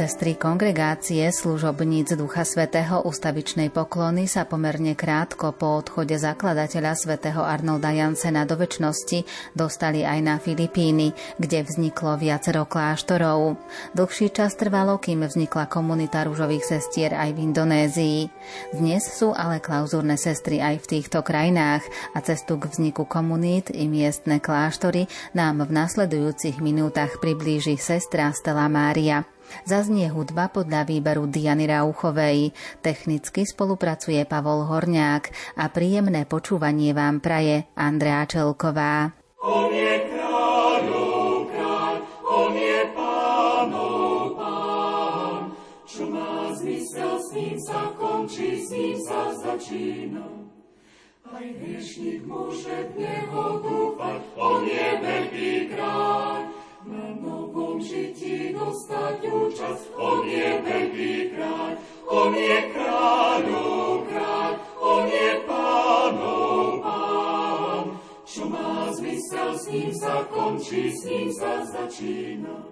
sestry kongregácie služobníc Ducha Svetého ustavičnej poklony sa pomerne krátko po odchode zakladateľa svätého Arnolda Jansena do väčšnosti dostali aj na Filipíny, kde vzniklo viacero kláštorov. Dlhší čas trvalo, kým vznikla komunita rúžových sestier aj v Indonézii. Dnes sú ale klauzúrne sestry aj v týchto krajinách a cestu k vzniku komunít i miestne kláštory nám v nasledujúcich minútach priblíži sestra Stella Mária. Zaznie hudba podľa výberu Diany Rauchovej. Technicky spolupracuje Pavol Horňák a príjemné počúvanie vám praje Andrea Čelková. On je kráľov kráľ, on je pánov pán. Čo má zmysel, s ním sa končí, s ním sa začína. Aj hriešnik môže v neho dúfať, on je veľký kráľ. Na novom žití dostať účasť, on je veľký kráľ, on je kráľov kráľ, on je pánov pán. Čo má zmysel, s ním sa končí, s ním sa začína.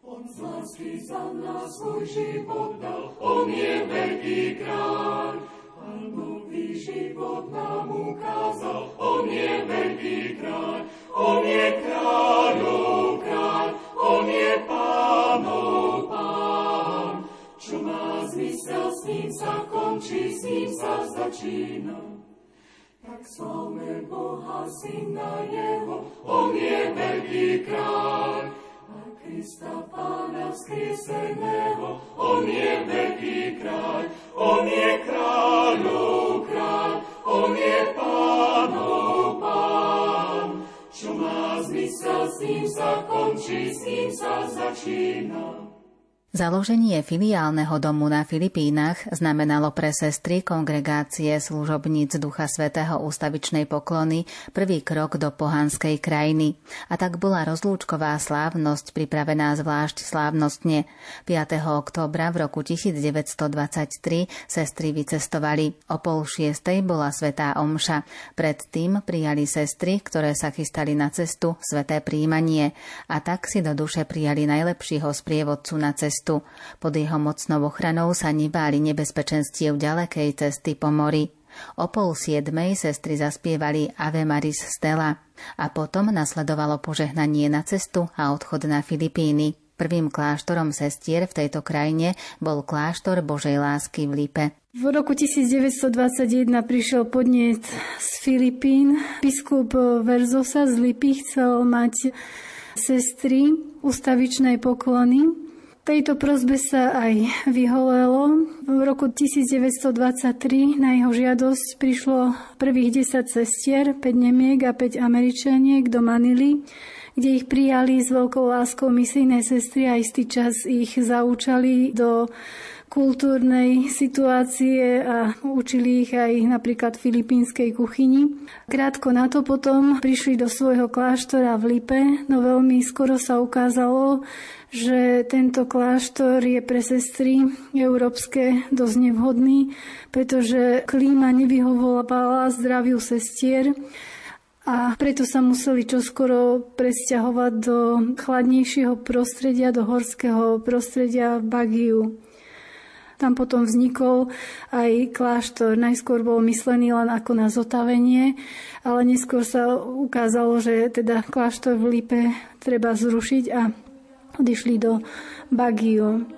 On z lásky za nás svoj život dal, on je veľký kráľ, a nový život nám ukázal, on je veľký kráľ, on je kráľov kráľ, on je pánov pán. Čo má zmysel, s ním sa začína. Tak slavme Boha, Syna Jeho, On je veľký kráľ. A Krista Pána vzkrieseného, On je veľký kráľ. On je kráľov kráľ, On je pánov pán. Čo má zmysel, s ním sa končí, s ním sa začína. Založenie filiálneho domu na Filipínach znamenalo pre sestry kongregácie služobníc Ducha Svetého ústavičnej poklony prvý krok do pohanskej krajiny. A tak bola rozlúčková slávnosť pripravená zvlášť slávnostne. 5. októbra v roku 1923 sestry vycestovali. O pol šiestej bola svetá omša. Predtým prijali sestry, ktoré sa chystali na cestu, sveté príjmanie. A tak si do duše prijali najlepšieho sprievodcu na cestu cestu. Pod jeho mocnou ochranou sa nebáli nebezpečenstiev ďalekej cesty po mori. O pol siedmej sestry zaspievali Ave Maris Stella a potom nasledovalo požehnanie na cestu a odchod na Filipíny. Prvým kláštorom sestier v tejto krajine bol kláštor Božej lásky v Lipe. V roku 1921 prišiel podnet z Filipín. Biskup Verzosa z Lipy chcel mať sestry ustavičnej poklony Tejto prozbe sa aj vyholelo. V roku 1923 na jeho žiadosť prišlo prvých 10 cestier, 5 Nemiek a 5 Američaniek do Manily, kde ich prijali s veľkou láskou misijné sestry a istý čas ich zaučali do kultúrnej situácie a učili ich aj napríklad filipínskej kuchyni. Krátko na to potom prišli do svojho kláštora v Lipe, no veľmi skoro sa ukázalo, že tento kláštor je pre sestry európske dosť nevhodný, pretože klíma nevyhovovala zdraviu sestier a preto sa museli čoskoro presťahovať do chladnejšieho prostredia, do horského prostredia v Bagiu. Tam potom vznikol aj kláštor. Najskôr bol myslený len ako na zotavenie, ale neskôr sa ukázalo, že teda kláštor v Lipe treba zrušiť a odišli do Bagiu.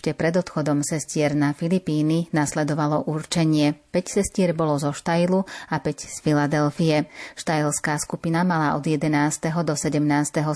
Ešte pred odchodom sestier na Filipíny nasledovalo určenie. 5 sestier bolo zo Štajlu a 5 z Filadelfie. Štajlská skupina mala od 11. do 17.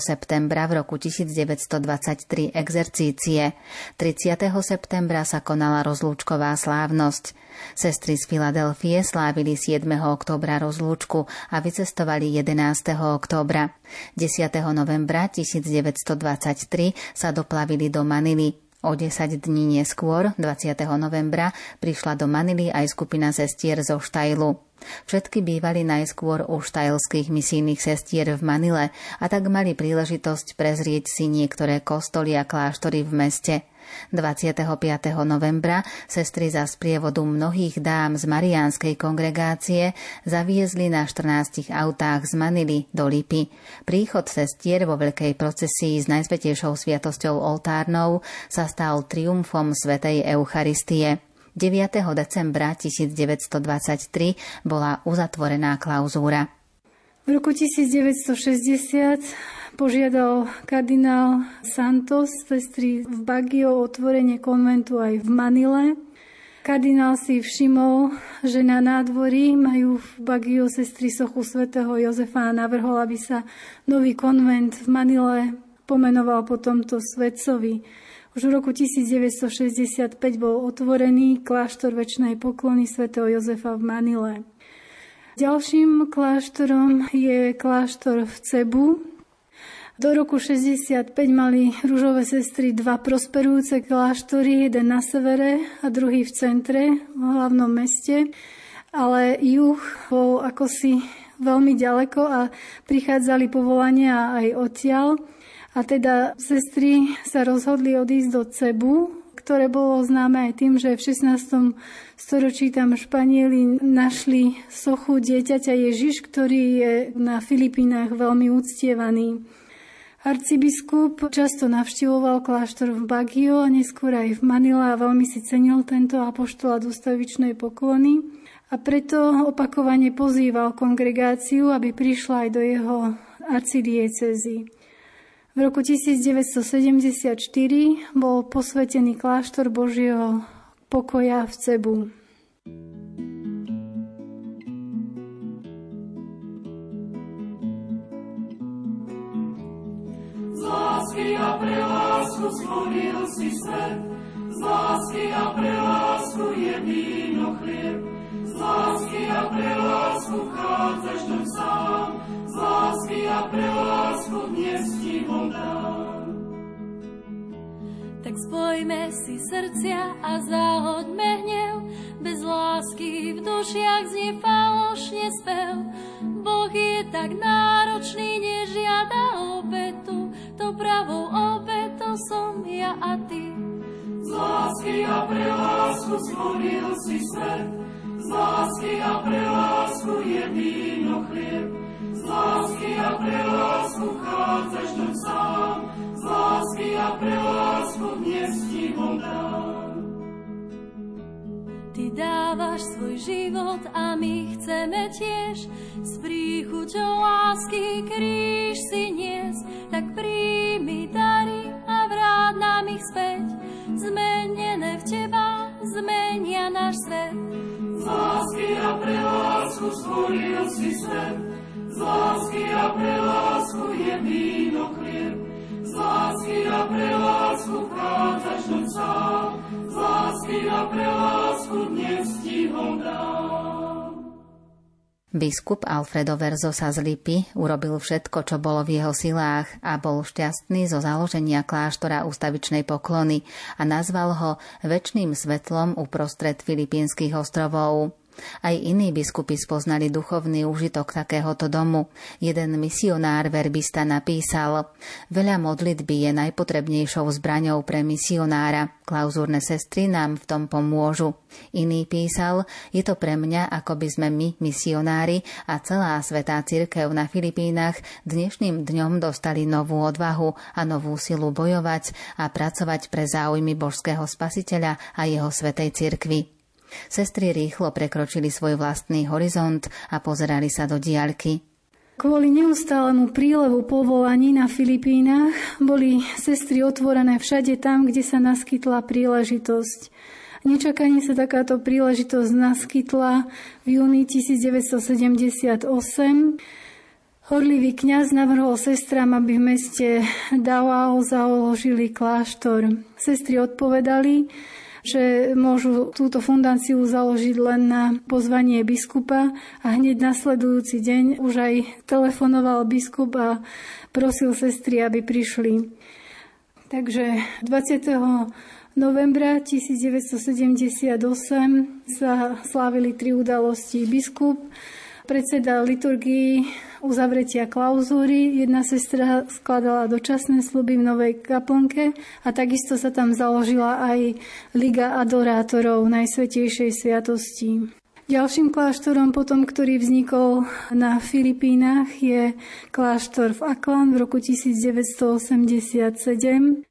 septembra v roku 1923 exercície. 30. septembra sa konala rozlúčková slávnosť. Sestry z Filadelfie slávili 7. oktobra rozlúčku a vycestovali 11. oktobra. 10. novembra 1923 sa doplavili do Manily. O 10 dní neskôr, 20. novembra, prišla do Manily aj skupina sestier zo Štajlu. Všetky bývali najskôr u štajlských misijných sestier v Manile a tak mali príležitosť prezrieť si niektoré kostoly a kláštory v meste – 25. novembra sestry za sprievodu mnohých dám z Mariánskej kongregácie zaviezli na 14 autách z Manily do Lipy. Príchod sestier vo veľkej procesii s najsvetejšou sviatosťou oltárnou sa stal triumfom Svetej Eucharistie. 9. decembra 1923 bola uzatvorená klauzúra. V roku 1960 požiadal kardinál Santos sestry v Baggio o otvorenie konventu aj v Manile. Kardinál si všimol, že na nádvorí majú v Baggio sestry sochu svätého Jozefa a navrhol, aby sa nový konvent v Manile pomenoval po tomto svetcovi. Už v roku 1965 bol otvorený kláštor väčšnej poklony svätého Jozefa v Manile. Ďalším kláštorom je kláštor v Cebu, do roku 65 mali rúžové sestry dva prosperujúce kláštory, jeden na severe a druhý v centre, v hlavnom meste. Ale juh bol ako si veľmi ďaleko a prichádzali povolania aj odtiaľ. A teda sestry sa rozhodli odísť do Cebu, ktoré bolo známe aj tým, že v 16. storočí tam Španieli našli sochu dieťaťa Ježiš, ktorý je na Filipínach veľmi uctievaný. Arcibiskup často navštivoval kláštor v Baguio a neskôr aj v Manila a veľmi si cenil tento apoštolát ústavičnej poklony a preto opakovane pozýval kongregáciu, aby prišla aj do jeho arcidiecezy. V roku 1974 bol posvetený kláštor Božieho pokoja v Cebu. lásky a pre lásku stvoril si svet. Z lásky a pre lásku je víno chlieb. Z lásky a pre lásku vchádzaš tam sám. Lásky a pre lásku dnes ti dám. Tak spojme si srdcia a zahoďme hnev, bez lásky v dušiach znie falošne spev. Boh je tak náročný, nežiada obetu, to pravou obetou som ja a ty. Z lásky a pre lásku stvoril si svet, z lásky a pre lásku je víno chlieb. Ty dávaš svoj život a my chceme tiež. S príchuťou lásky kríž si nies, tak príjmi dary a vráť nám ich späť. Zmenené v teba zmenia náš svet. Z lásky a pre lásku stvoril si svet, z lásky a pre lásku je víno chlieb. Z lásky a pre lásku vchádzaš do sám, z lásky a pre lásku dnes ti ho. Biskup Alfredo Verzo sa z Lipy urobil všetko, čo bolo v jeho silách a bol šťastný zo založenia kláštora ústavičnej poklony a nazval ho väčšným svetlom uprostred Filipínskych ostrovov. Aj iní biskupy spoznali duchovný užitok takéhoto domu. Jeden misionár verbista napísal Veľa modlitby je najpotrebnejšou zbraňou pre misionára. Klauzúrne sestry nám v tom pomôžu. Iný písal, je to pre mňa, ako by sme my, misionári a celá svetá cirkev na Filipínach dnešným dňom dostali novú odvahu a novú silu bojovať a pracovať pre záujmy božského spasiteľa a jeho svetej cirkvi. Sestry rýchlo prekročili svoj vlastný horizont a pozerali sa do diaľky. Kvôli neustálemu prílevu povolaní na Filipínach boli sestry otvorené všade tam, kde sa naskytla príležitosť. Nečakane sa takáto príležitosť naskytla v júni 1978. Horlivý kňaz navrhol sestram, aby v meste Davao založili kláštor. Sestry odpovedali, že môžu túto fundáciu založiť len na pozvanie biskupa a hneď nasledujúci deň už aj telefonoval biskup a prosil sestry, aby prišli. Takže 20. novembra 1978 sa slávili tri udalosti. Biskup predseda liturgii uzavretia klauzúry. Jedna sestra skladala dočasné sluby v novej kaplnke a takisto sa tam založila aj Liga adorátorov Najsvetejšej sviatosti. Ďalším kláštorom potom, ktorý vznikol na Filipínach, je kláštor v Aklan v roku 1987.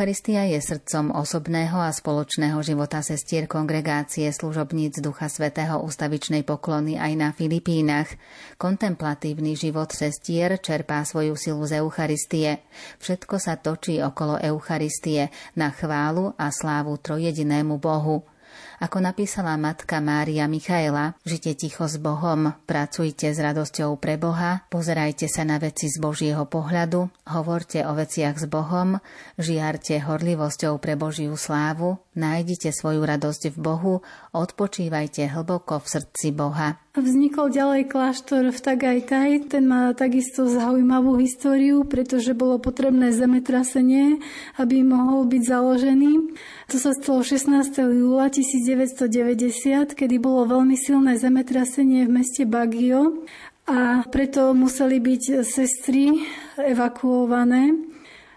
Eucharistia je srdcom osobného a spoločného života sestier kongregácie služobníc Ducha Svetého ustavičnej poklony aj na Filipínach. Kontemplatívny život sestier čerpá svoju silu z Eucharistie. Všetko sa točí okolo Eucharistie na chválu a slávu trojedinému Bohu. Ako napísala matka Mária Michaela, žite ticho s Bohom, pracujte s radosťou pre Boha, pozerajte sa na veci z Božieho pohľadu, hovorte o veciach s Bohom, žiarte horlivosťou pre Božiu slávu, nájdite svoju radosť v Bohu, odpočívajte hlboko v srdci Boha. Vznikol ďalej kláštor v Tagajtaj. Ten má takisto zaujímavú históriu, pretože bolo potrebné zemetrasenie, aby mohol byť založený. To sa stalo 16. júla 1990, kedy bolo veľmi silné zemetrasenie v meste Baggio a preto museli byť sestry evakuované.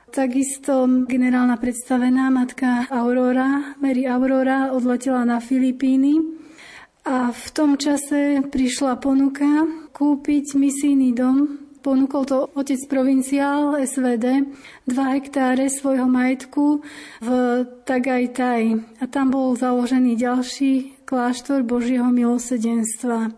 Takisto generálna predstavená matka Aurora, Mary Aurora, odletela na Filipíny a v tom čase prišla ponuka kúpiť misijný dom. Ponúkol to otec provinciál SVD, 2 hektáre svojho majetku v Tagajtaj. A tam bol založený ďalší kláštor Božieho milosedenstva.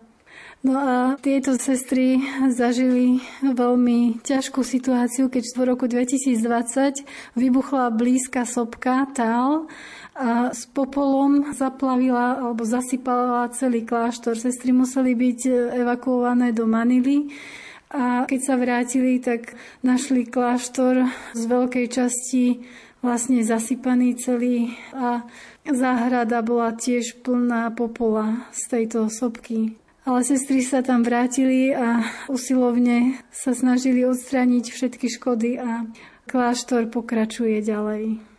No a tieto sestry zažili veľmi ťažkú situáciu, keď v roku 2020 vybuchla blízka sopka Tál a s popolom zaplavila alebo zasypala celý kláštor. Sestry museli byť evakuované do Manily a keď sa vrátili, tak našli kláštor z veľkej časti vlastne zasypaný celý a záhrada bola tiež plná popola z tejto sopky. Ale sestry sa tam vrátili a usilovne sa snažili odstrániť všetky škody a kláštor pokračuje ďalej.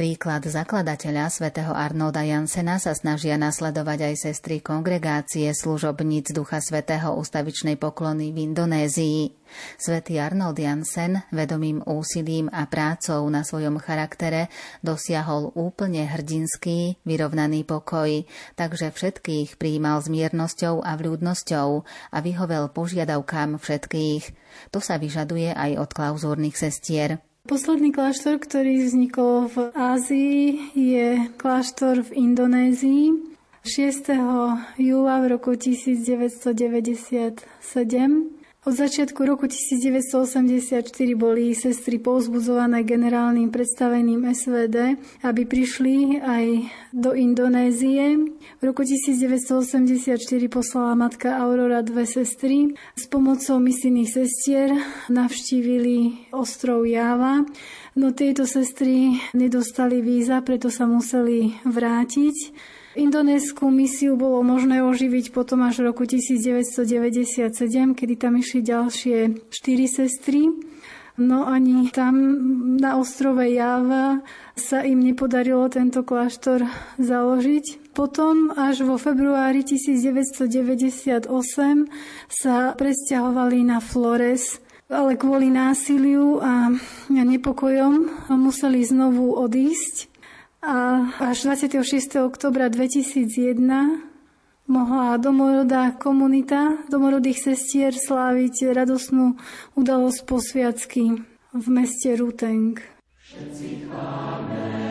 Príklad zakladateľa svätého Arnolda Jansena sa snažia nasledovať aj sestry kongregácie služobníc Ducha Svetého ústavičnej poklony v Indonézii. Svetý Arnold Jansen vedomým úsilím a prácou na svojom charaktere dosiahol úplne hrdinský, vyrovnaný pokoj, takže všetkých prijímal s miernosťou a vľúdnosťou a vyhovel požiadavkám všetkých. To sa vyžaduje aj od klauzúrnych sestier. Posledný kláštor, ktorý vznikol v Ázii, je kláštor v Indonézii. 6. júla v roku 1997 od začiatku roku 1984 boli sestry povzbudzované generálnym predstavením SVD, aby prišli aj do Indonézie. V roku 1984 poslala matka Aurora dve sestry. S pomocou misijných sestier navštívili ostrov Java. No tieto sestry nedostali víza, preto sa museli vrátiť. Indonésku misiu bolo možné oživiť potom až v roku 1997, kedy tam išli ďalšie štyri sestry. No ani tam na ostrove Java sa im nepodarilo tento kláštor založiť. Potom až vo februári 1998 sa presťahovali na Flores, ale kvôli násiliu a nepokojom museli znovu odísť. A až 26. oktobra 2001 mohla domorodá komunita domorodých sestier sláviť radosnú udalosť posviacky v meste Ruteng. Všetci chváme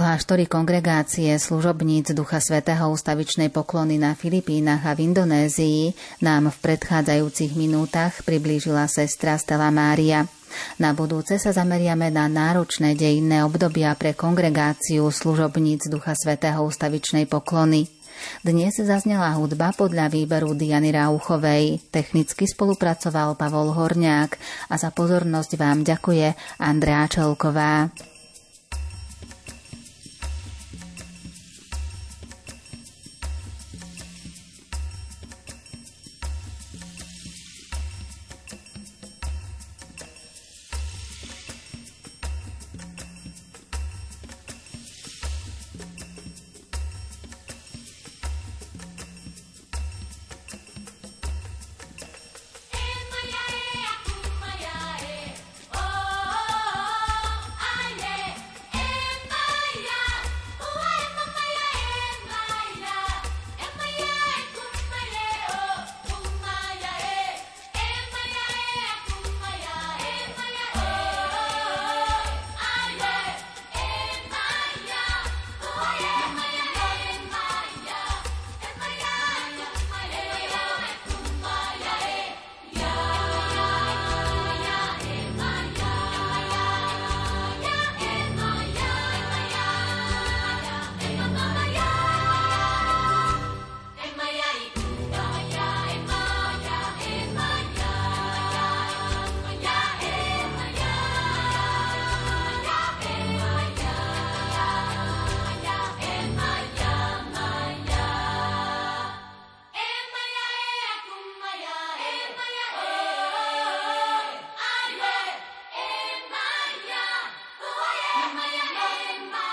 Kláštory kongregácie služobníc Ducha Svetého ustavičnej poklony na Filipínach a v Indonézii nám v predchádzajúcich minútach priblížila sestra Stella Mária. Na budúce sa zameriame na náročné dejinné obdobia pre kongregáciu služobníc Ducha Svetého ustavičnej poklony. Dnes zaznela hudba podľa výberu Diany Rauchovej. Technicky spolupracoval Pavol Horňák a za pozornosť vám ďakuje Andrea Čelková. Amen.